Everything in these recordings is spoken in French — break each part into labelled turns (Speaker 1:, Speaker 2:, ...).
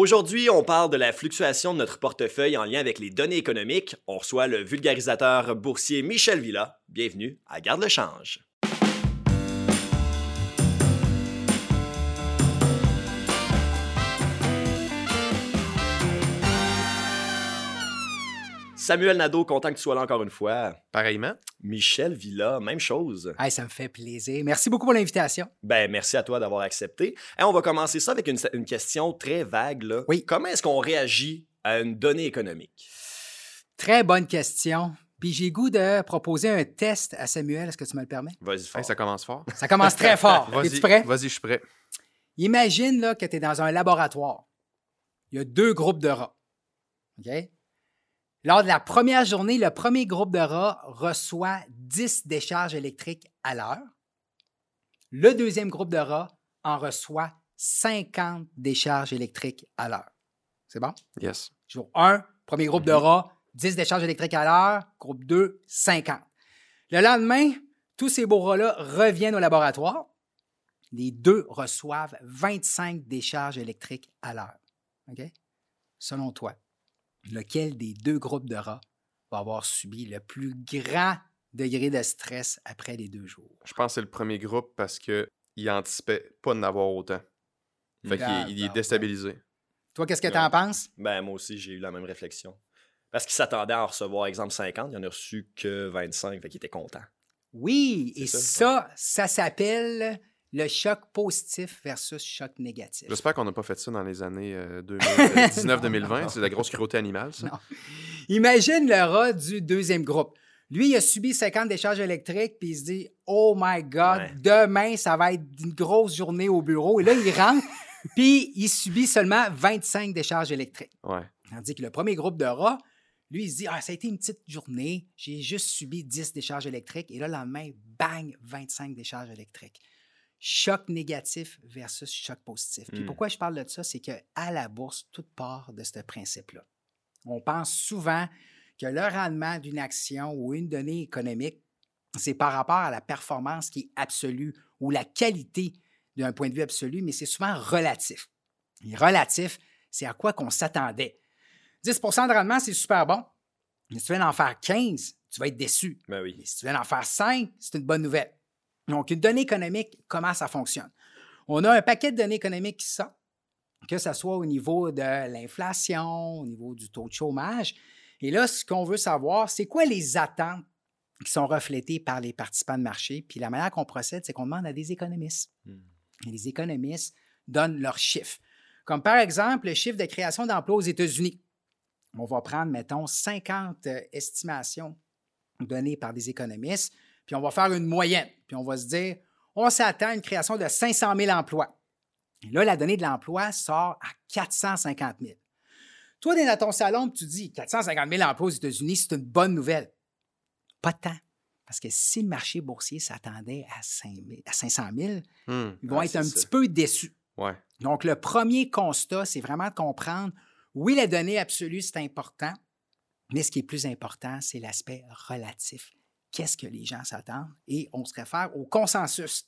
Speaker 1: Aujourd'hui, on parle de la fluctuation de notre portefeuille en lien avec les données économiques. On reçoit le vulgarisateur boursier Michel Villa. Bienvenue à Garde le change. Samuel Nadeau, content que tu sois là encore une fois.
Speaker 2: Pareillement.
Speaker 1: Michel Villa, même chose.
Speaker 3: Hey, ça me fait plaisir. Merci beaucoup pour l'invitation.
Speaker 1: Ben, merci à toi d'avoir accepté. Et on va commencer ça avec une, une question très vague. Là.
Speaker 3: Oui.
Speaker 1: Comment est-ce qu'on réagit à une donnée économique?
Speaker 3: Très bonne question. Puis j'ai goût de proposer un test à Samuel. Est-ce que tu me le permets?
Speaker 1: Vas-y, fort.
Speaker 2: Hey, ça commence fort.
Speaker 3: Ça commence très fort.
Speaker 2: Vas-y,
Speaker 3: Es-tu prêt?
Speaker 2: Vas-y, je suis prêt.
Speaker 3: Imagine là, que tu es dans un laboratoire. Il y a deux groupes de rats. OK? Lors de la première journée, le premier groupe de rats reçoit 10 décharges électriques à l'heure. Le deuxième groupe de rats en reçoit 50 décharges électriques à l'heure. C'est bon?
Speaker 2: Yes.
Speaker 3: Jour 1, premier groupe de rats, 10 décharges électriques à l'heure. Groupe 2, 50. Le lendemain, tous ces beaux rats-là reviennent au laboratoire. Les deux reçoivent 25 décharges électriques à l'heure. OK? Selon toi, lequel des deux groupes de rats va avoir subi le plus grand degré de stress après les deux jours?
Speaker 2: Je pense que c'est le premier groupe parce qu'il anticipait pas d'en avoir autant. Fait qu'il est- il est déstabilisé.
Speaker 3: Toi, qu'est-ce que tu
Speaker 1: Ouais.
Speaker 3: en penses?
Speaker 1: Ben, moi aussi, j'ai eu la même réflexion. Parce qu'il s'attendait à en recevoir, exemple, 50. Il en a reçu que 25, fait qu'il était content.
Speaker 3: Oui, et ça, ça, s'appelle le choc positif versus choc négatif.
Speaker 2: J'espère qu'on n'a pas fait ça dans les années euh, 2019-2020. C'est de la grosse cruauté animale, ça.
Speaker 3: Non. Imagine le rat du deuxième groupe. Lui, il a subi 50 décharges électriques, puis il se dit Oh my God,
Speaker 1: Ouais.
Speaker 3: demain, ça va être une grosse journée au bureau. Et là, il rentre, puis il subit seulement 25 décharges électriques.
Speaker 2: Ouais.
Speaker 3: Tandis que le premier groupe de rats, lui, il se dit Ah, ça a été une petite journée, j'ai juste subi 10 décharges électriques. Et là, le lendemain, bang, 25 décharges électriques. Choc négatif versus choc positif. Puis
Speaker 1: Hmm.
Speaker 3: pourquoi je parle de ça, c'est qu'à la bourse, tout part de ce principe-là. On pense souvent que le rendement d'une action ou une donnée économique, c'est par rapport à la performance qui est absolue ou la qualité d'un point de vue absolu, mais c'est souvent relatif. Et relatif, c'est à quoi qu'on s'attendait. 10% de rendement, c'est super bon. Mais si tu viens d'en faire 15, tu vas être déçu.
Speaker 1: Ben oui.
Speaker 3: Mais si tu viens d'en faire 5, c'est une bonne nouvelle. Donc, une donnée économique, comment ça fonctionne? On a un paquet de données économiques qui sortent, que ce soit au niveau de l'inflation, au niveau du taux de chômage. Et là, ce qu'on veut savoir, c'est quoi les attentes qui sont reflétées par les participants de marché? Puis la manière qu'on procède, c'est qu'on demande à des économistes.
Speaker 1: Hmm.
Speaker 3: Et les économistes donnent leurs chiffres. Comme par exemple le chiffre de création d'emplois aux États-Unis. On va prendre, mettons, 50 euh, estimations données par des économistes, puis on va faire une moyenne. Puis on va se dire, on s'attend à une création de 500 000 emplois. Et là, la donnée de l'emploi sort à 450 000. Toi, tu es dans ton salon, tu dis 450 000 emplois aux États-Unis, c'est une bonne nouvelle. Pas tant. Parce que si le marché boursier s'attendait à, 5 000 à 500 000,
Speaker 2: Hmm.
Speaker 3: ils vont
Speaker 1: Ouais,
Speaker 3: être un
Speaker 1: ça.
Speaker 3: petit peu déçus.
Speaker 2: Ouais.
Speaker 3: Donc, le premier constat, c'est vraiment de comprendre, oui, la donnée absolue, c'est important, mais ce qui est plus important, c'est l'aspect relatif. Qu'est-ce que les gens s'attendent? Et on se réfère au consensus.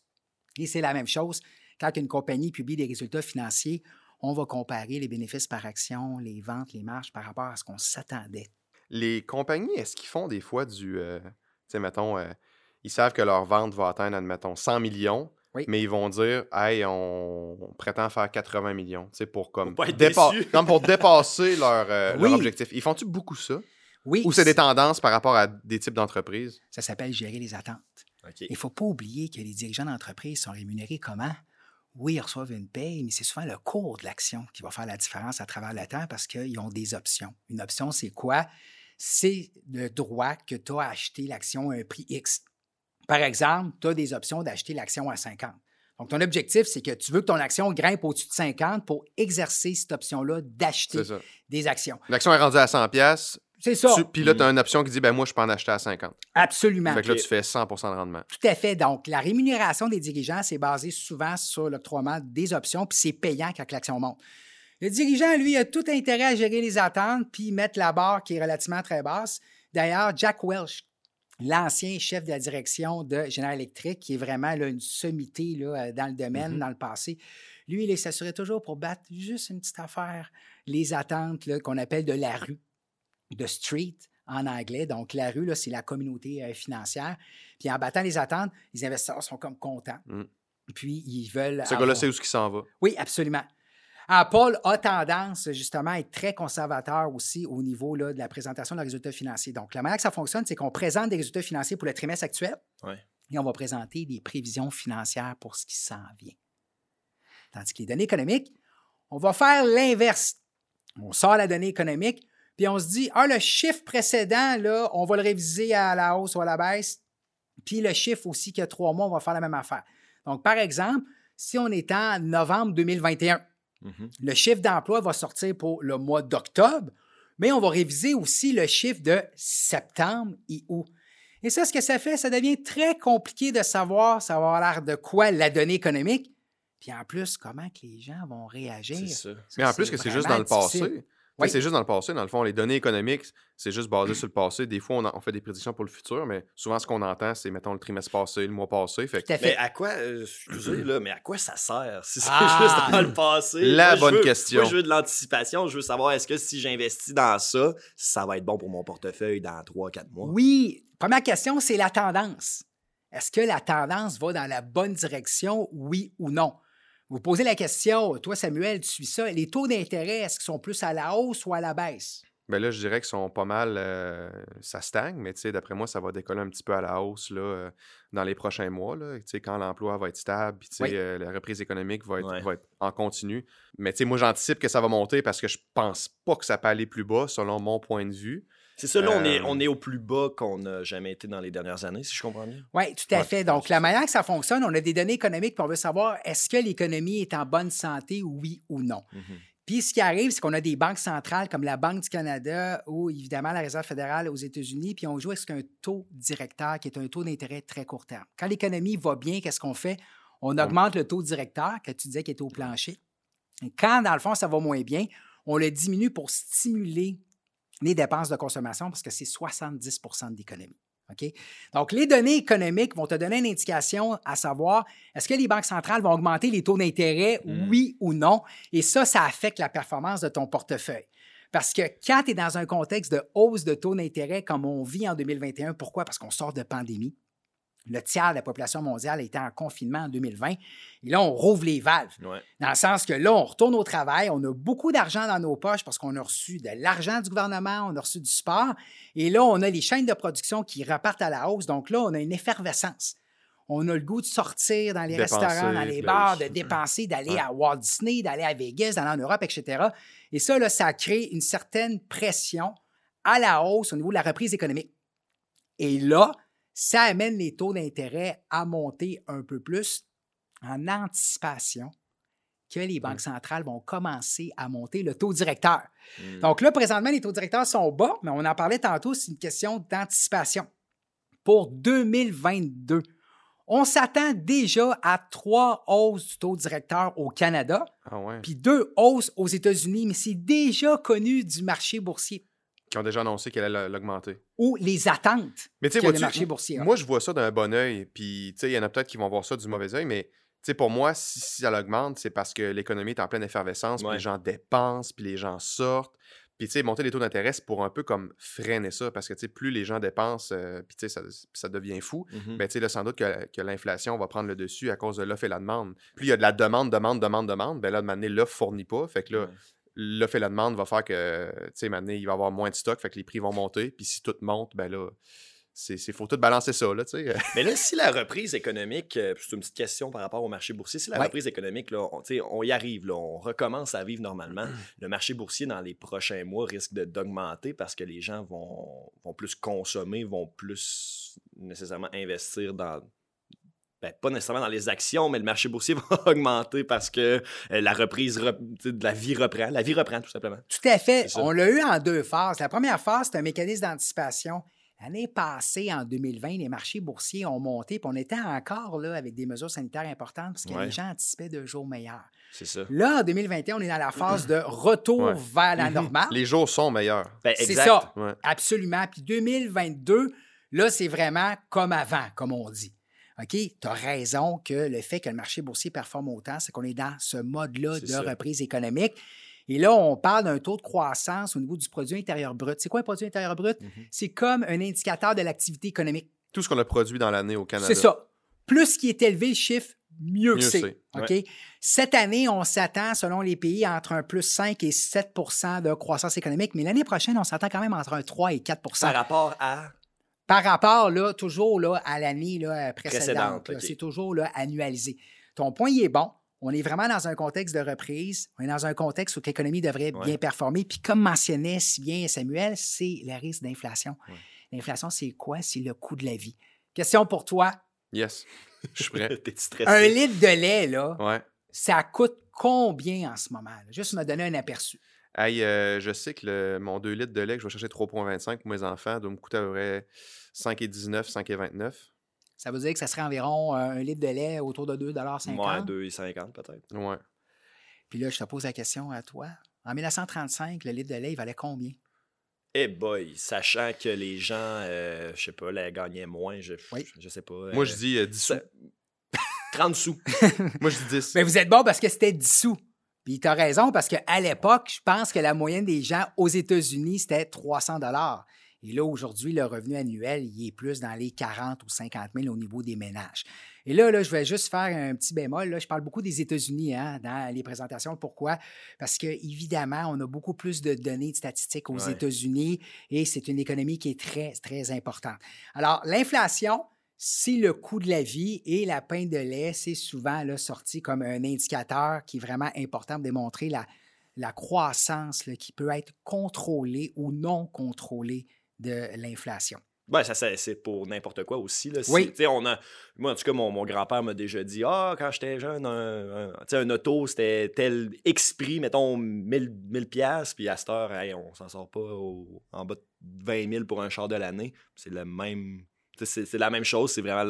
Speaker 3: Et c'est la même chose. Quand une compagnie publie des résultats financiers, on va comparer les bénéfices par action, les ventes, les marges par rapport à ce qu'on s'attendait.
Speaker 2: Les compagnies, est-ce qu'ils font des fois du. euh, tu sais, mettons, euh, ils savent que leur vente va atteindre, admettons, 100 millions,
Speaker 3: Oui.
Speaker 2: mais ils vont dire, hey, on, on prétend faire 80 millions, tu sais, pour comme.
Speaker 1: Pour pas être
Speaker 2: dépa-
Speaker 1: déçu.
Speaker 2: Non, pour dépasser leur, euh, leur objectif. Ils font-tu beaucoup ça?
Speaker 3: Oui,
Speaker 2: Ou c'est des tendances par rapport à des types d'entreprises?
Speaker 3: ça s'appelle gérer les attentes.
Speaker 1: OK.
Speaker 3: Il ne faut pas oublier que les dirigeants d'entreprise sont rémunérés comment? Oui, ils reçoivent une paye, mais c'est souvent le cours de l'action qui va faire la différence à travers le temps parce qu'ils ont des options. Une option, c'est quoi? C'est le droit que tu as à acheter l'action à un prix X. Par exemple, tu as des options d'acheter l'action à 50. Donc, ton objectif, c'est que tu veux que ton action grimpe au-dessus de 50 pour exercer cette option-là d'acheter des actions.
Speaker 2: L'action est rendue à 100 pièces,
Speaker 3: C'est ça.
Speaker 2: puis là, tu as une option qui dit, ben moi, je peux en acheter à 50.
Speaker 3: Absolument.
Speaker 2: Fait que là, tu fais 100% de rendement.
Speaker 3: Tout à fait. Donc, la rémunération des dirigeants, c'est basé souvent sur l'octroiement des options, puis c'est payant quand l'action monte. Le dirigeant, lui, a tout intérêt à gérer les attentes, puis mettre la barre qui est relativement très basse. D'ailleurs, Jack Welch, l'ancien chef de la direction de General Electric, qui est vraiment là, une sommité là, euh, dans le domaine,
Speaker 2: Mhm.
Speaker 3: dans le passé, Lui, il s'assurait toujours pour battre juste une petite affaire, les attentes là, qu'on appelle de la rue, de street en anglais. Donc, la rue, là, c'est la communauté euh, financière. Puis en battant les attentes, les investisseurs sont comme contents.
Speaker 2: Mm.
Speaker 3: Puis ils veulent.
Speaker 2: Ce gars-là sait où ce qui s'en va.
Speaker 3: Oui, absolument. Ah, Paul a tendance justement à être très conservateur aussi au niveau là, de la présentation de résultats financiers. Donc, la manière que ça fonctionne, c'est qu'on présente des résultats financiers pour le trimestre actuel
Speaker 1: Ouais.
Speaker 3: et on va présenter des prévisions financières pour ce qui s'en vient. Tandis que les données économiques, on va faire l'inverse. On sort la donnée économique, puis on se dit, ah, le chiffre précédent, là, on va le réviser à la hausse ou à la baisse. Puis le chiffre aussi qu'il y a trois mois, on va faire la même affaire. Donc, par exemple, si on est en novembre 2021,
Speaker 1: Mhm.
Speaker 3: le chiffre d'emploi va sortir pour le mois d'octobre, mais on va réviser aussi le chiffre de septembre et août. Et ça, ce que ça fait, ça devient très compliqué de savoir, ça va avoir l'air de quoi la donnée économique. Puis en plus, comment que les gens vont réagir?
Speaker 1: C'est ça.
Speaker 2: Mais en plus que c'est juste dans le passé.
Speaker 3: Oui.
Speaker 2: C'est juste dans le passé. Dans le fond, les données économiques, c'est juste basé sur le passé. Des fois, on, en- on fait des prédictions pour le futur, mais souvent, ce qu'on entend, c'est, mettons, le trimestre passé, le mois passé. Fait que
Speaker 3: Tout à
Speaker 1: Mais
Speaker 3: fait.
Speaker 1: à quoi, euh, excusez, là, mais à quoi ça sert si c'est
Speaker 3: Ah!
Speaker 1: juste dans le passé?
Speaker 2: La
Speaker 1: Moi,
Speaker 2: bonne
Speaker 1: veux-
Speaker 2: question.
Speaker 1: Moi, je veux de l'anticipation. Je veux savoir est-ce que si j'investis dans ça, ça va être bon pour mon portefeuille dans 3-4 mois?
Speaker 3: Oui. Première question, c'est la tendance. Est-ce que la tendance va dans la bonne direction, oui ou non? Vous posez la question, toi Samuel, tu suis ça, les taux d'intérêt, est-ce qu'ils sont plus à la hausse ou à la baisse?
Speaker 2: ben là, je dirais qu'ils sont pas mal. euh, ça stagne, mais tu sais, d'après moi, ça va décoller un petit peu à la hausse là, euh, dans les prochains mois. Là, Tu sais, quand l'emploi va être stable, puis tu sais,
Speaker 3: Oui.
Speaker 2: euh, la reprise économique va être,
Speaker 1: Ouais.
Speaker 2: va être en continu. Mais tu sais, moi, j'anticipe que ça va monter parce que je pense pas que ça peut aller plus bas, selon mon point de vue.
Speaker 1: C'est ça, là, on, est,
Speaker 2: Euh,
Speaker 1: on est au plus bas qu'on n'a jamais été dans les dernières années, si je comprends bien.
Speaker 3: Oui, tout à
Speaker 2: Ouais,
Speaker 3: fait. Donc, la manière que ça fonctionne, on a des données économiques, puis on veut savoir est-ce que l'économie est en bonne santé, oui ou non?
Speaker 1: Mhm.
Speaker 3: Puis ce qui arrive, c'est qu'on a des banques centrales comme la Banque du Canada ou évidemment la Réserve fédérale aux États-Unis, puis on joue avec un taux directeur qui est un taux d'intérêt très court terme. Quand l'économie va bien, qu'est-ce qu'on fait? On augmente le taux directeur, que tu disais qui est au plancher. Et quand, dans le fond, ça va moins bien, on le diminue pour stimuler les dépenses de consommation parce que c'est 70% de l'économie. Donc, les données économiques vont te donner une indication à savoir est-ce que les banques centrales vont augmenter les taux d'intérêt,
Speaker 1: Mm.
Speaker 3: oui ou non? Et ça, ça affecte la performance de ton portefeuille. Parce que quand tu es dans un contexte de hausse de taux d'intérêt comme on vit en 2021, pourquoi? Parce qu'on sort de pandémie. Le tiers de la population mondiale était en confinement en 2020. Et là, on rouvre les valves.
Speaker 1: Ouais.
Speaker 3: Dans le sens que là, on retourne au travail, on a beaucoup d'argent dans nos poches parce qu'on a reçu de l'argent du gouvernement, on a reçu du sport. Et là, on a les chaînes de production qui repartent à la hausse. Donc là, on a une effervescence. On a le goût de sortir dans les
Speaker 2: Dépenser,
Speaker 3: restaurants, dans les bars, de dépenser, d'aller
Speaker 2: Ouais.
Speaker 3: à Walt Disney, d'aller à Vegas, d'aller en Europe, etc. Et ça, là, ça crée une certaine pression à la hausse au niveau de la reprise économique. Et là, ça amène les taux d'intérêt à monter un peu plus en anticipation que les banques centrales vont commencer à monter le taux directeur.
Speaker 1: Mm.
Speaker 3: Donc là, présentement, les taux directeurs sont bas, mais on en parlait tantôt, c'est une question d'anticipation. Pour 2022, on s'attend déjà à trois hausses du taux directeur au Canada,
Speaker 2: Ah ouais.
Speaker 3: puis deux hausses aux États-Unis, mais c'est déjà connu du marché boursier
Speaker 2: Qui ont déjà annoncé qu'elle allait l'augmenter.
Speaker 3: ou les attentes
Speaker 2: Mais
Speaker 3: que le marché boursier
Speaker 2: moi, je vois ça d'un bon œil. Puis, tu sais, il y en a peut-être qui vont voir ça du mauvais œil, mais, tu sais, pour moi, si, si ça augmente, c'est parce que l'économie est en pleine effervescence, puis les gens dépensent, puis les gens sortent. Puis, tu sais, monter les taux d'intérêt, c'est pour un peu comme freiner ça, parce que, tu sais, plus les gens dépensent, euh, puis, tu sais, ça, ça devient fou.
Speaker 1: Mhm.
Speaker 2: Ben, tu sais, là, sans doute que, que l'inflation va prendre le dessus à cause de l'offre et la demande. Plus il y a de la demande, demande, demande, demande, ben là, de manière, l'offre fournit pas. Fait que là,
Speaker 1: Ouais.
Speaker 2: L'offre et la demande va faire que, tu sais, maintenant, il va y avoir moins de stock, fait que les prix vont monter. Puis si tout monte, ben là, c'est faut tout balancer ça, là, tu sais.
Speaker 1: Mais là, si la reprise économique, euh, c'est une petite question par rapport au marché boursier, si la
Speaker 3: Ouais.
Speaker 1: reprise économique, là, on, tu sais, on y arrive, là, on recommence à vivre normalement, le marché boursier dans les prochains mois risque d'augmenter parce que les gens vont, vont plus consommer, vont plus nécessairement investir dans... ben, pas nécessairement dans les actions, mais le marché boursier va augmenter parce que euh, la reprise de la vie reprend. La vie reprend, tout simplement.
Speaker 3: Tout à fait. On l'a eu en deux phases. La première phase, c'est un mécanisme d'anticipation. L'année passée, en 2020, les marchés boursiers ont monté, puis on était encore là avec des mesures sanitaires importantes parce que
Speaker 1: Ouais.
Speaker 3: les gens anticipaient de jours meilleurs.
Speaker 1: C'est ça.
Speaker 3: Là, en 2021, on est dans la phase de retour
Speaker 2: Ouais.
Speaker 3: vers la
Speaker 1: Mhm.
Speaker 3: normale.
Speaker 2: Les jours sont meilleurs.
Speaker 1: Ben,
Speaker 3: C'est
Speaker 1: exact.
Speaker 3: ça,
Speaker 2: Ouais.
Speaker 3: absolument. Puis 2022, là, c'est vraiment comme avant, comme on dit. OK, tu as raison que le fait que le marché boursier performe autant, c'est qu'on est dans ce mode-là de
Speaker 1: ça.
Speaker 3: reprise économique. Et là, on parle d'un taux de croissance au niveau du produit intérieur brut. C'est quoi un produit intérieur brut?
Speaker 1: Mhm.
Speaker 3: C'est comme un indicateur de l'activité économique.
Speaker 2: Tout ce qu'on a produit dans l'année au Canada.
Speaker 3: C'est ça. Plus qui est élevé le chiffre, mieux,
Speaker 2: Mieux
Speaker 3: c'est.
Speaker 2: c'est.
Speaker 3: OK? Cette année, on s'attend, selon les pays, entre un plus 5 et 7% de croissance économique, mais l'année prochaine, on s'attend quand même entre un 3 et 4%
Speaker 1: Par rapport à?
Speaker 3: Par rapport, là, toujours là, à l'année là, précédente. C'est toujours là, annualisé. Ton point, il est bon. On est vraiment dans un contexte de reprise. On est dans un contexte où l'économie devrait
Speaker 1: Ouais.
Speaker 3: bien performer. Puis, comme mentionnait si bien Samuel, c'est le risque d'inflation.
Speaker 1: Ouais.
Speaker 3: L'inflation, c'est quoi? C'est le coût de la vie. Question pour toi.
Speaker 2: Yes. Je suis prêt.
Speaker 1: T'es stressé.
Speaker 3: Un litre de lait, là,
Speaker 2: Ouais.
Speaker 3: ça coûte combien en ce moment? là? Juste me donner un aperçu.
Speaker 2: Hey, euh, je sais que le- mon 2 litres de lait que je vais chercher 3,25 pour mes enfants doit me coûter à peu près 5,19, 5,29.
Speaker 3: Ça veut dire que ça serait environ euh, un litre de lait autour de 2,50
Speaker 1: Ouais, 2,50 peut-être.
Speaker 2: Ouais.
Speaker 3: Puis là, je te pose la question à toi. En 1935, le litre de lait, il valait combien?
Speaker 1: Eh boy, sachant que les gens, euh, je sais pas, là, gagnaient moins, je,
Speaker 3: Oui.
Speaker 1: je, je sais pas.
Speaker 2: Moi,
Speaker 1: euh,
Speaker 2: je dis euh, 10 sous.
Speaker 1: ça- 30 sous.
Speaker 2: Moi, je dis 10.
Speaker 3: Mais vous êtes bon parce que c'était 10 sous. Puis tu as raison parce qu'à l'époque, je pense que la moyenne des gens aux États-Unis, c'était 300 dollars. Et là, aujourd'hui, le revenu annuel, il est plus dans les 40 ou 50 000 au niveau des ménages. Et là, là je vais juste faire un petit bémol. Là. Je parle beaucoup des États-Unis hein, dans les présentations. Pourquoi? Parce que, évidemment, on a beaucoup plus de données de statistiques aux
Speaker 1: Ouais.
Speaker 3: États-Unis et c'est une économie qui est très, très importante. Alors, l'inflation, c'est le coût de la vie et la pinte de lait, c'est souvent là, sorti comme un indicateur qui est vraiment important pour démontrer la, la croissance là, qui peut être contrôlée ou non contrôlée de l'inflation.
Speaker 1: Ben, ça, c'est pour n'importe quoi aussi. Là.
Speaker 3: Oui.
Speaker 1: on a, moi, en tout cas, mon, mon grand-père m'a déjà dit Ah, quand j'étais jeune, un, un- auto, c'était tel X prix, mettons 1000, 1000 piastres, puis à cette heure, hey, on s'en sort pas au- en bas de 20 000 pour un char de l'année. C'est le même. C'est la même chose, c'est vraiment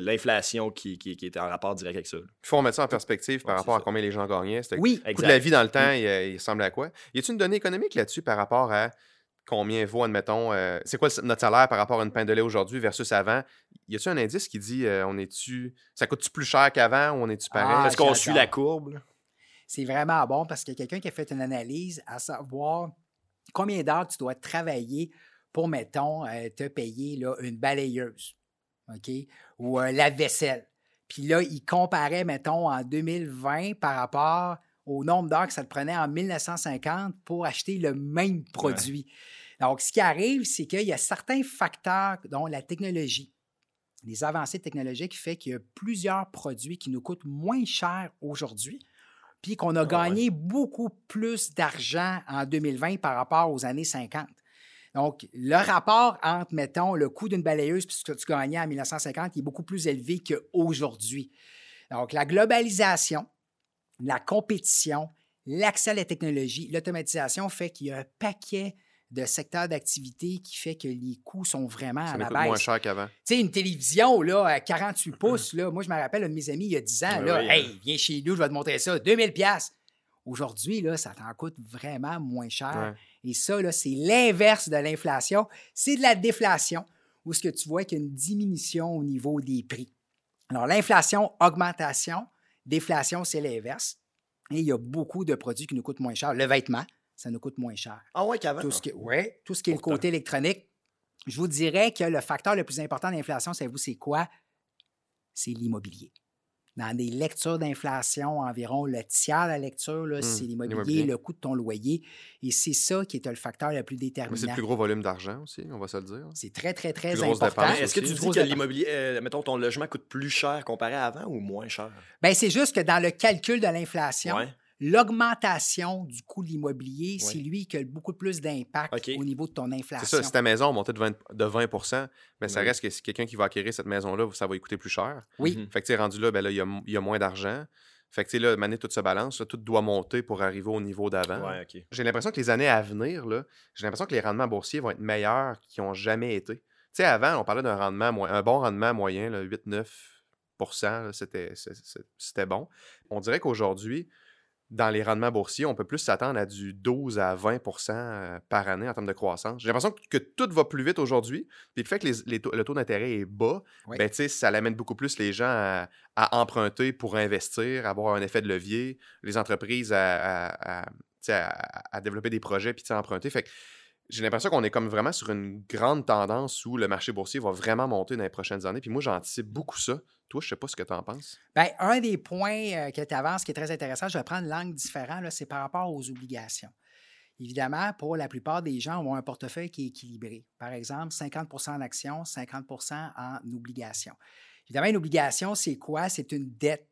Speaker 1: l'inflation qui, qui, qui est en rapport direct avec ça.
Speaker 2: Il faut remettre ça en perspective par
Speaker 1: Ouais,
Speaker 2: rapport à combien les gens gagnaient.
Speaker 3: Oui,
Speaker 2: Le coût
Speaker 1: Exact.
Speaker 2: de la vie dans le temps, il, euh, il ressemble à quoi? Y a-t-il une donnée économique là-dessus par rapport à combien vaut, admettons, euh, c'est quoi notre salaire par rapport à une pain de lait aujourd'hui versus avant? Y a-t-il un indice qui dit euh, on est-tu, ça coûte-tu plus cher qu'avant ou on est-tu pareil?
Speaker 3: Ah,
Speaker 1: Est-ce qu'on suit la courbe? là?
Speaker 3: c'est vraiment bon parce qu'il y a quelqu'un qui a fait une analyse à savoir combien d'heures tu dois travailler pour, mettons, euh, te payer là, une balayeuse, OK, ou un lave-vaisselle. Puis là, il comparait, mettons, en 2020 par rapport au nombre d'heures que ça te prenait en 1950 pour acheter le même produit. Donc, ce qui arrive, c'est qu'il y a certains facteurs, dont la technologie, les avancées technologiques, qui fait qu'il y a plusieurs produits qui nous coûtent moins cher aujourd'hui, puis qu'on a
Speaker 1: ouais.
Speaker 3: gagné beaucoup plus d'argent en 2020 par rapport aux années 50. Donc, le rapport entre, mettons, le coût d'une balayeuse et ce que tu gagnais en 1950 est beaucoup plus élevé qu'aujourd'hui. Donc, la globalisation, la compétition, l'accès à la technologie, l'automatisation fait qu'il y a un paquet de secteurs d'activité qui fait que les coûts sont vraiment
Speaker 2: Ça
Speaker 3: à la
Speaker 2: coûte moins
Speaker 3: baisse.
Speaker 2: cher qu'avant.
Speaker 3: Tu sais, une télévision, là, à 48 pouces, là, moi, je me rappelle, un de mes amis, il y a 10 ans, là,
Speaker 1: oui,
Speaker 3: hey,
Speaker 1: hein.
Speaker 3: viens chez nous, je vais te montrer ça, 2000 pièces. Aujourd'hui, là, ça t'en coûte vraiment moins cher. Et ça, là, c'est l'inverse de l'inflation. C'est de la déflation, où ce que tu vois qu'il y a une diminution au niveau des prix. Alors, l'inflation, augmentation, déflation, c'est l'inverse. Et il y a beaucoup de produits qui nous coûtent moins cher. Le vêtement, ça nous coûte moins cher.
Speaker 1: Ah ouais, qu'avant.
Speaker 3: Tout ce qui, ouais, tout ce qui est le côté électronique, je vous dirais que le facteur le plus important de l'inflation, savez-vous, c'est quoi? C'est l'immobilier. Dans des lectures d'inflation, environ le tiers de la lecture, là,
Speaker 2: Hum,
Speaker 3: c'est l'immobilier, le coût de ton loyer. Et c'est ça qui est le facteur le plus
Speaker 2: Mais c'est
Speaker 3: déterminant.
Speaker 2: le plus gros volume d'argent aussi, on va se le dire.
Speaker 3: C'est très, très, très
Speaker 2: Plus
Speaker 3: important.
Speaker 1: Est-ce que tu dis que l'immobilier, euh, mettons, ton logement coûte plus cher comparé à avant ou moins cher?
Speaker 3: Ben, c'est juste que dans le calcul de l'inflation,
Speaker 1: Ouais.
Speaker 3: L'augmentation du coût de l'immobilier, c'est lui qui a beaucoup plus d'impact au niveau de ton
Speaker 2: C'est
Speaker 3: inflation.
Speaker 2: ça, si ta maison montait de 20, de 20 mais ça
Speaker 1: Oui.
Speaker 2: reste que si quelqu'un qui va acquérir cette maison-là, ça va lui coûter plus cher.
Speaker 3: Oui,
Speaker 1: Mhm.
Speaker 2: Fait que, rendu là, ben là, il y a, il y a moins d'argent. Fait que, tu sais, là, maintenant, tout se balance. là, tout doit monter pour arriver au niveau d'avant.
Speaker 1: Ouais.
Speaker 2: J'ai l'impression que les années à venir, là, j'ai l'impression que les rendements boursiers vont être meilleurs qu'ils n'ont jamais été. Tu sais, avant, on parlait d'un rendement, mo- un bon rendement moyen, là, 8-9 là, c'était c'est- c'est- c'était bon. On dirait qu'aujourd'hui, dans les rendements boursiers, on peut plus s'attendre à du 12 à 20% euh, par année en termes de croissance. J'ai l'impression que tout va plus vite aujourd'hui. Puis le fait que les- les taux- le taux d'intérêt est bas,
Speaker 3: Oui.
Speaker 2: ben, ça l'amène beaucoup plus les gens à, à emprunter pour investir, avoir un effet de levier, les entreprises à, développer des projets puis emprunter. Fait que j'ai l'impression qu'on est comme vraiment sur une grande tendance où le marché boursier va vraiment monter dans les prochaines années. Puis moi, j'anticipe beaucoup ça. Toi, je sais pas ce que tu en penses.
Speaker 3: Bien, un des points euh, que tu avances qui est très intéressant, je vais prendre l'angle différent, c'est par rapport aux obligations. Évidemment, pour la plupart des gens, on a un portefeuille qui est équilibré. Par exemple, 50% en actions, 50% en obligations. Évidemment, une obligation, c'est quoi? C'est une dette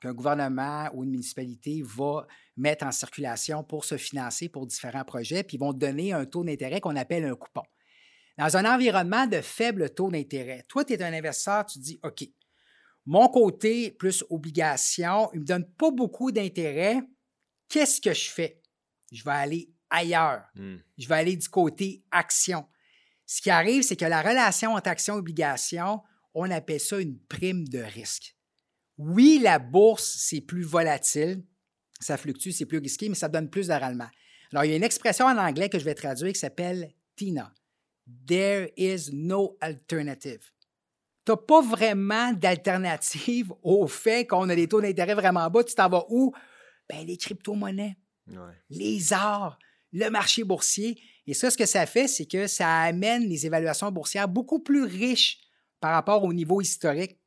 Speaker 3: qu'un gouvernement ou une municipalité va mettre en circulation pour se financer pour différents projets, puis ils vont donner un taux d'intérêt qu'on appelle un coupon. Dans un environnement de faible taux d'intérêt, toi, tu es un investisseur, tu te dis, OK, mon côté plus obligation, il ne me donne pas beaucoup d'intérêt. Qu'est-ce que je fais? Je vais aller ailleurs.
Speaker 1: Hmm.
Speaker 3: Je vais aller du côté action. Ce qui arrive, c'est que la relation entre action et obligation, on appelle ça une prime de risque. Oui, la bourse, c'est plus volatile, ça fluctue, c'est plus risqué, mais ça donne plus de rendement. Alors, il y a une expression en anglais que je vais traduire qui s'appelle TINA. There is no alternative. Tu n'as pas vraiment d'alternative au fait qu'on a des taux d'intérêt vraiment bas. Tu t'en vas où? Ben, les crypto-monnaies
Speaker 1: Ouais.
Speaker 3: les arts, le marché boursier. Et ça, ce que ça fait, c'est que ça amène les évaluations boursières beaucoup plus riches par rapport au niveau historique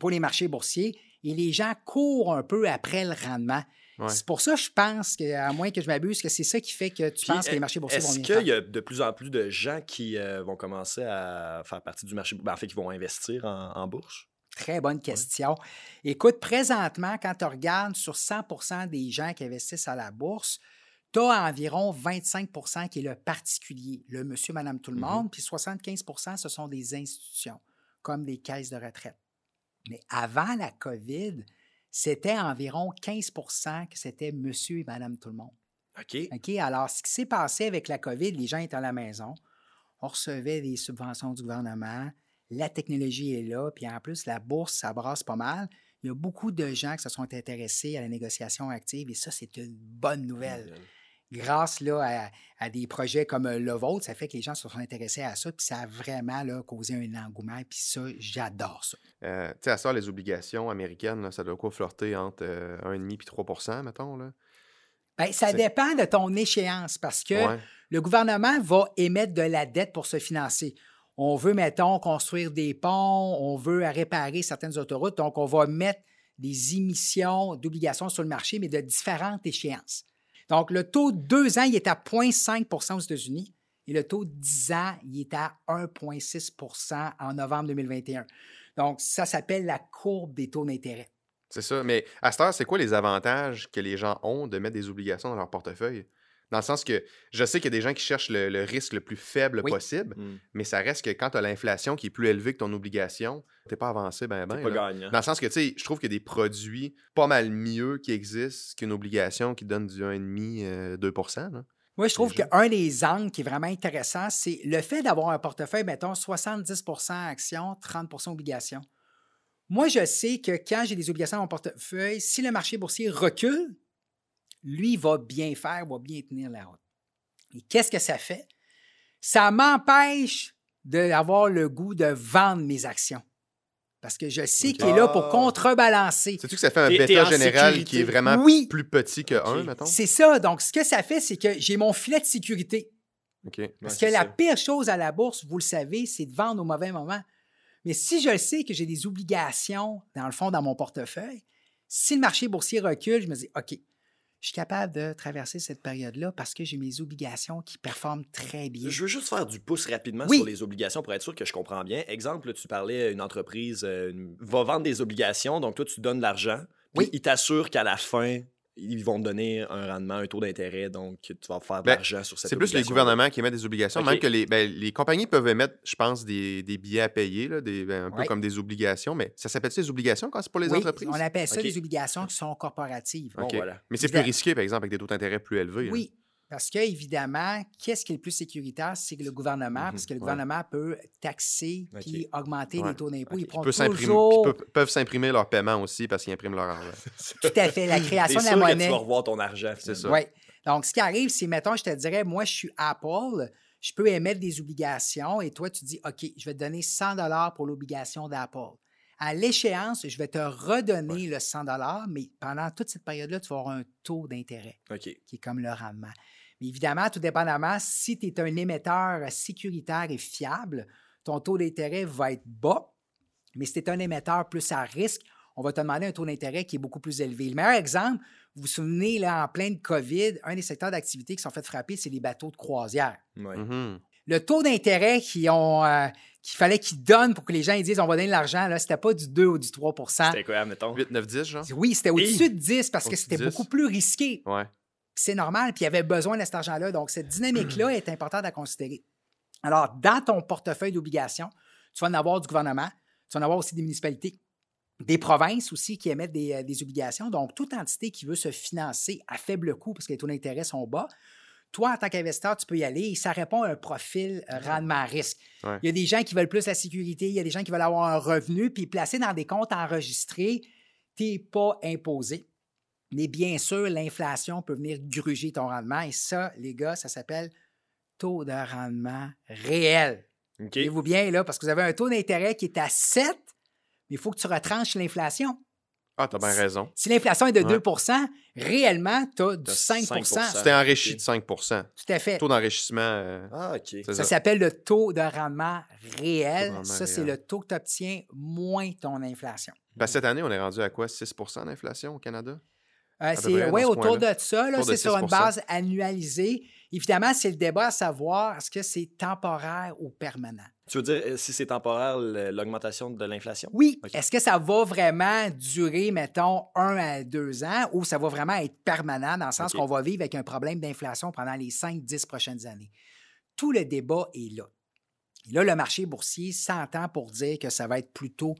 Speaker 3: pour les marchés boursiers. Et les gens courent un peu après le rendement.
Speaker 2: Ouais.
Speaker 3: C'est pour ça, je pense, que, à moins que je m'abuse, que c'est ça qui fait que tu
Speaker 1: Puis,
Speaker 3: penses que les marchés boursiers vont
Speaker 1: Est-ce
Speaker 3: bien
Speaker 1: qu'il
Speaker 3: faire.
Speaker 1: y a de plus en plus de gens qui euh, vont commencer à faire partie du marché, ben, en fait, qui vont investir en, en bourse?
Speaker 3: Très bonne question. Écoute, présentement, quand tu regardes sur 100% des gens qui investissent à la bourse, tu as environ 25% qui est le particulier, le monsieur, madame, tout le
Speaker 1: Mhm.
Speaker 3: monde, puis 75% ce sont des institutions, comme des caisses de retraite. Mais avant la COVID, c'était environ 15% que c'était monsieur et madame, tout le monde.
Speaker 1: OK.
Speaker 3: OK? Alors, ce qui s'est passé avec la COVID, les gens étaient à la maison, on recevait des subventions du gouvernement, la technologie est là, puis en plus, la bourse, ça brasse pas mal. Il y a beaucoup de gens qui se sont intéressés à la négociation active et ça, c'est une bonne nouvelle. Grâce là, à, à des projets comme euh, le vôtre, ça fait que les gens se sont intéressés à ça, puis ça a vraiment là, causé un engouement, puis ça, j'adore ça.
Speaker 2: Euh, tu sais, à ça, les obligations américaines, là, ça doit quoi flirter entre euh, 1,5 et 3% mettons. Là?
Speaker 3: Bien, ça dépend de ton échéance parce que
Speaker 2: Ouais.
Speaker 3: le gouvernement va émettre de la dette pour se financer. On veut, mettons, construire des ponts, on veut réparer certaines autoroutes, donc on va mettre des émissions d'obligations sur le marché, mais de différentes échéances. Donc, le taux de 2 ans, il est à 0,5% aux États-Unis et le taux de 10 ans, il est à 1,6% en novembre 2021. Donc, ça s'appelle la courbe des taux d'intérêt.
Speaker 2: C'est ça. Mais à cette heure, c'est quoi les avantages que les gens ont de mettre des obligations dans leur portefeuille? Dans le sens que je sais qu'il y a des gens qui cherchent le, le risque le plus faible
Speaker 3: Oui.
Speaker 2: possible,
Speaker 1: Hmm.
Speaker 2: mais ça reste que quand tu as l'inflation qui est plus élevée que ton obligation, t'es pas avancé ben ben.
Speaker 1: Pas gagnant.
Speaker 2: Dans le sens que, tu sais, je trouve qu'il y a des produits pas mal mieux qui existent qu'une obligation qui donne du 1,5, euh, 2 là.
Speaker 3: Moi, je trouve qu'un des angles qui est vraiment intéressant, c'est le fait d'avoir un portefeuille, mettons, 70% actions, 30% obligations. Moi, je sais que quand j'ai des obligations dans mon portefeuille, si le marché boursier recule, lui va bien faire, va bien tenir la route. Et qu'est-ce que ça fait? Ça m'empêche d'avoir le goût de vendre mes actions. Parce que je sais qu'il est là pour
Speaker 1: Ah.
Speaker 3: contrebalancer.
Speaker 2: Sais-tu que ça fait un bêta général
Speaker 1: sécurité.
Speaker 2: qui est vraiment
Speaker 3: Oui.
Speaker 2: plus petit que 1,
Speaker 1: Ok.
Speaker 2: mettons?
Speaker 3: C'est ça. Donc, ce que ça fait, c'est que j'ai mon filet de sécurité. Parce
Speaker 1: Ouais,
Speaker 3: que
Speaker 1: c'est
Speaker 3: la
Speaker 1: ça.
Speaker 3: pire chose à la bourse, vous le savez, c'est de vendre au mauvais moment. Mais si je le sais que j'ai des obligations, dans le fond, dans mon portefeuille, si le marché boursier recule, je me dis, OK, je suis capable de traverser cette période-là parce que j'ai mes obligations qui performent très bien.
Speaker 1: Je veux juste faire du pouce rapidement
Speaker 3: Oui.
Speaker 1: sur les obligations pour être sûr que je comprends bien. Exemple, tu parlais, une entreprise euh, va vendre des obligations, donc toi, tu donnes l'argent, puis
Speaker 3: Oui.
Speaker 1: ils t'assurent qu'à la fin, ils vont te donner un rendement, un taux d'intérêt, donc tu vas faire de
Speaker 2: Ben,
Speaker 1: l'argent sur cette
Speaker 2: C'est plus les gouvernements qui émettent des obligations,
Speaker 1: Ok.
Speaker 2: même que les, ben, les compagnies peuvent émettre, je pense, des, des billets à payer, là, des, ben, un peu comme des obligations, mais ça s'appelle des obligations quand c'est pour les
Speaker 3: Oui,
Speaker 2: entreprises?
Speaker 3: on appelle ça des obligations qui sont corporatives.
Speaker 1: Bon,
Speaker 2: OK.
Speaker 1: voilà.
Speaker 2: Mais c'est plus risqué, par exemple, avec des taux d'intérêt plus élevés. hein.
Speaker 3: Parce que, évidemment, qu'est-ce qui est le plus sécuritaire? C'est que le gouvernement,
Speaker 1: Mhm,
Speaker 3: parce que le
Speaker 2: ouais.
Speaker 3: gouvernement peut taxer
Speaker 1: Ok.
Speaker 3: puis augmenter
Speaker 2: Ouais.
Speaker 3: les taux d'impôt. Ils
Speaker 2: peuvent s'imprimer-
Speaker 3: toujours...
Speaker 2: ils peuvent, peuvent s'imprimer leur paiement aussi parce qu'ils impriment leur argent.
Speaker 3: Tout à fait. La création de la
Speaker 1: sûr que
Speaker 3: monnaie.
Speaker 1: tu vas revoir ton argent,
Speaker 2: C'est ça.
Speaker 3: Oui. Donc, ce qui arrive, c'est, mettons, je te dirais, moi, je suis Apple, je peux émettre des obligations et toi, tu dis, OK, je vais te donner 100 pour l'obligation d'Apple. À l'échéance, je vais te redonner le 100 mais pendant toute cette période-là, tu vas avoir un taux d'intérêt
Speaker 1: OK.
Speaker 3: qui est comme le rendement. Mais évidemment, tout dépendamment, si tu es un émetteur sécuritaire et fiable, ton taux d'intérêt va être bas. Mais si tu es un émetteur plus à risque, on va te demander un taux d'intérêt qui est beaucoup plus élevé. Le meilleur exemple, vous vous souvenez, là, en pleine COVID, un des secteurs d'activité qui sont fait frapper, c'est les bateaux de croisière.
Speaker 2: Mhm.
Speaker 3: Le taux d'intérêt qu'ils ont, euh, qu'il fallait qu'ils donnent pour que les gens ils disent on va donner de l'argent, là, c'était pas du 2 ou du 3%
Speaker 1: C'était quoi, mettons?
Speaker 2: 8, 9, 10, genre?
Speaker 3: Oui, c'était au-dessus de 10 parce que c'était
Speaker 2: 10.
Speaker 3: beaucoup plus risqué.
Speaker 2: Ouais.
Speaker 3: C'est normal, puis il y avait besoin de cet argent-là. Donc, cette dynamique-là est importante à considérer. Alors, dans ton portefeuille d'obligations, tu vas en avoir du gouvernement, tu vas en avoir aussi des municipalités, des provinces aussi qui émettent des, euh, des obligations. Donc, toute entité qui veut se financer à faible coût parce que les taux d'intérêt sont bas, toi, en tant qu'investisseur, tu peux y aller et ça répond à un profil euh, rendement-risque.
Speaker 2: Ouais.
Speaker 3: Il y a des gens qui veulent plus la sécurité, il y a des gens qui veulent avoir un revenu, puis placer dans des comptes enregistrés, tu n'es pas imposé. Mais bien sûr, l'inflation peut venir gruger ton rendement. Et ça, les gars, ça s'appelle taux de rendement réel.
Speaker 1: OK.
Speaker 3: Tenez-vous bien, là, parce que vous avez un taux d'intérêt qui est à 7, mais il faut que tu retranches l'inflation.
Speaker 2: Ah, t'as bien raison.
Speaker 3: Si l'inflation est de
Speaker 2: Ouais.
Speaker 3: 2% réellement, tu as du
Speaker 1: T'as
Speaker 3: 5
Speaker 1: 5%.
Speaker 2: Tu t'es enrichi de 5%
Speaker 3: Tout à fait.
Speaker 2: Taux d'enrichissement, euh,
Speaker 1: Ah, OK.
Speaker 3: Ça
Speaker 2: ça.
Speaker 3: s'appelle le taux de rendement réel.
Speaker 2: Taux de rendement
Speaker 3: ça, c'est le taux que tu obtiens moins ton inflation.
Speaker 2: Ben, cette année, on est rendu à quoi? 6% d'inflation au Canada?
Speaker 3: Euh, c'est ouais,
Speaker 2: ce
Speaker 3: autour de ça. C'est sur une
Speaker 2: 6
Speaker 3: base annualisée. Évidemment, c'est le débat à savoir est-ce que c'est temporaire ou permanent?
Speaker 1: Tu veux dire, euh, si c'est temporaire, l'augmentation de l'inflation?
Speaker 3: Oui. Est-ce que ça va vraiment durer, mettons, un à deux ans ou ça va vraiment être permanent dans le sens qu'on va vivre avec un problème d'inflation pendant les 5-10 prochaines années? Tout le débat est là. Et là, le marché boursier s'entend pour dire que ça va être plutôt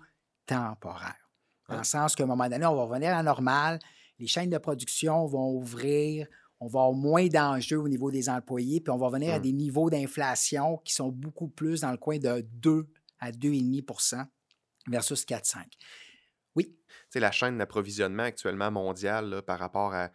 Speaker 3: temporaire. Dans le
Speaker 1: Ouais.
Speaker 3: sens qu'à un moment donné, on va revenir à la normale, les chaînes de production vont ouvrir, on va avoir moins d'enjeux au niveau des employés, puis on va revenir à
Speaker 2: Mm.
Speaker 3: des niveaux d'inflation qui sont beaucoup plus dans le coin de 2 à 2,5% versus 4-5. Oui,
Speaker 2: Tu sais, la chaîne d'approvisionnement actuellement mondiale là, par rapport à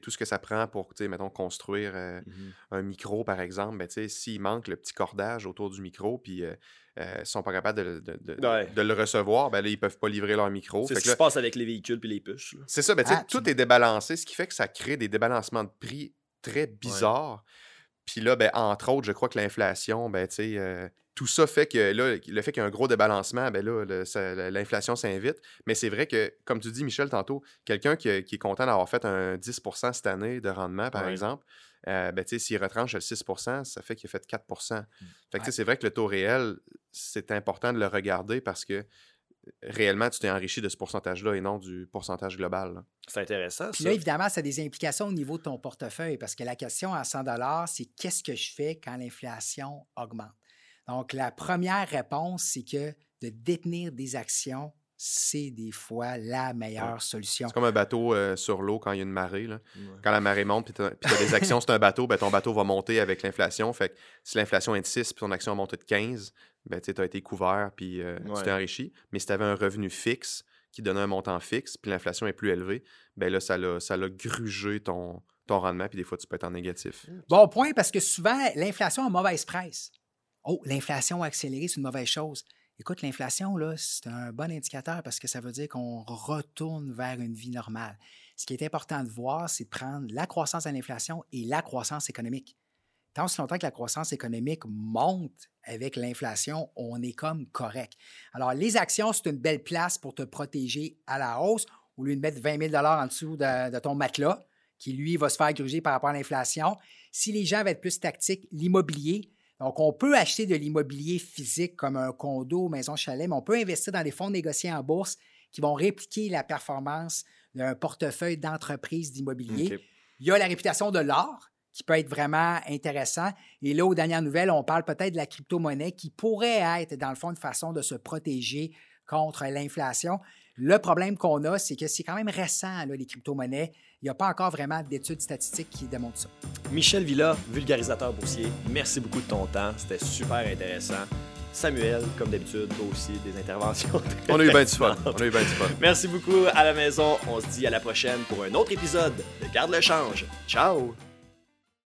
Speaker 2: tout ce que ça prend pour, mettons, construire euh,
Speaker 1: Mhm.
Speaker 2: un micro, par exemple, ben, s'il manque le petit cordage autour du micro, puis euh, euh, sont pas capables de, le- de- de-
Speaker 1: Ouais.
Speaker 2: de le recevoir, ben là, ils peuvent pas livrer leur micro.
Speaker 1: C'est ce qui se passe avec les véhicules puis les puces.
Speaker 2: C'est ça, ben, tu sais,
Speaker 3: Ah,
Speaker 2: tout est débalancé, ce qui fait que ça crée des débalancements de prix très bizarres. Puis là, ben, entre autres, je crois que l'inflation, ben, tu sais, euh, tout ça fait que là, le fait qu'il y a un gros débalancement, ben là, l'inflation s'invite. Mais c'est vrai que, comme tu dis, Michel, tantôt, quelqu'un qui, qui est content d'avoir fait un 10 cette année de rendement, par
Speaker 1: Ouais.
Speaker 2: exemple, euh, ben, tu sais, s'il retranche le 6% ça fait qu'il a fait 4 Fait que, tu sais,
Speaker 3: Ouais.
Speaker 2: c'est vrai que le taux réel, c'est important de le regarder parce que réellement, tu t'es enrichi de ce pourcentage-là et non du pourcentage global. là.
Speaker 1: C'est intéressant,
Speaker 3: Puis
Speaker 1: ça.
Speaker 3: là, évidemment, ça a des implications au niveau de ton portefeuille parce que la question à 100 c'est qu'est-ce que je fais quand l'inflation augmente? Donc, la première réponse, c'est que de détenir des actions, c'est des fois la meilleure solution.
Speaker 2: C'est comme un bateau euh, sur l'eau quand il y a une marée. là.
Speaker 1: Ouais.
Speaker 2: Quand la marée monte puis tu as des actions, c'est un bateau, ben, ton bateau va monter avec l'inflation. Fait que si l'inflation est de 6 puis ton action monte de 15, ben, tu as été couvert puis euh, tu t'es enrichi. Mais si tu avais un revenu fixe qui donnait un montant fixe puis l'inflation est plus élevée, ben là, ça l'a ça l'a grugé ton, ton rendement puis des fois, tu peux être en négatif.
Speaker 3: Bon point parce que souvent, l'inflation a mauvaise presse. Oh, l'inflation accélérée, c'est une mauvaise chose. Écoute, l'inflation, là, c'est un bon indicateur parce que ça veut dire qu'on retourne vers une vie normale. Ce qui est important de voir, c'est de prendre la croissance de l'inflation et la croissance économique. Tant aussi longtemps que la croissance économique monte avec l'inflation, on est comme correct. Alors, les actions, c'est une belle place pour te protéger à la hausse au lieu de mettre 20 000 en dessous de, de ton matelas, qui lui va se faire gruger par rapport à l'inflation. Si les gens veulent être plus tactiques, l'immobilier. Donc, on peut acheter de l'immobilier physique comme un condo, maison, chalet, mais on peut investir dans des fonds négociés en bourse qui vont répliquer la performance d'un portefeuille d'entreprises d'immobilier. Il y a la réputation de l'or qui peut être vraiment intéressant. Et là, aux dernières nouvelles, on parle peut-être de la crypto-monnaie qui pourrait être, dans le fond, une façon de se protéger contre l'inflation. Le problème qu'on a, c'est que c'est quand même récent, là, les crypto-monnaies. Il n'y a pas encore vraiment d'études statistiques qui démontrent ça.
Speaker 1: Michel Villa, vulgarisateur boursier, merci beaucoup de ton temps. C'était super intéressant. Samuel, comme d'habitude, toi aussi, des interventions.
Speaker 2: On a eu bien du fun. On a eu bien du fun.
Speaker 1: Merci beaucoup à la maison. On se dit à la prochaine pour un autre épisode de Garde le change. Ciao!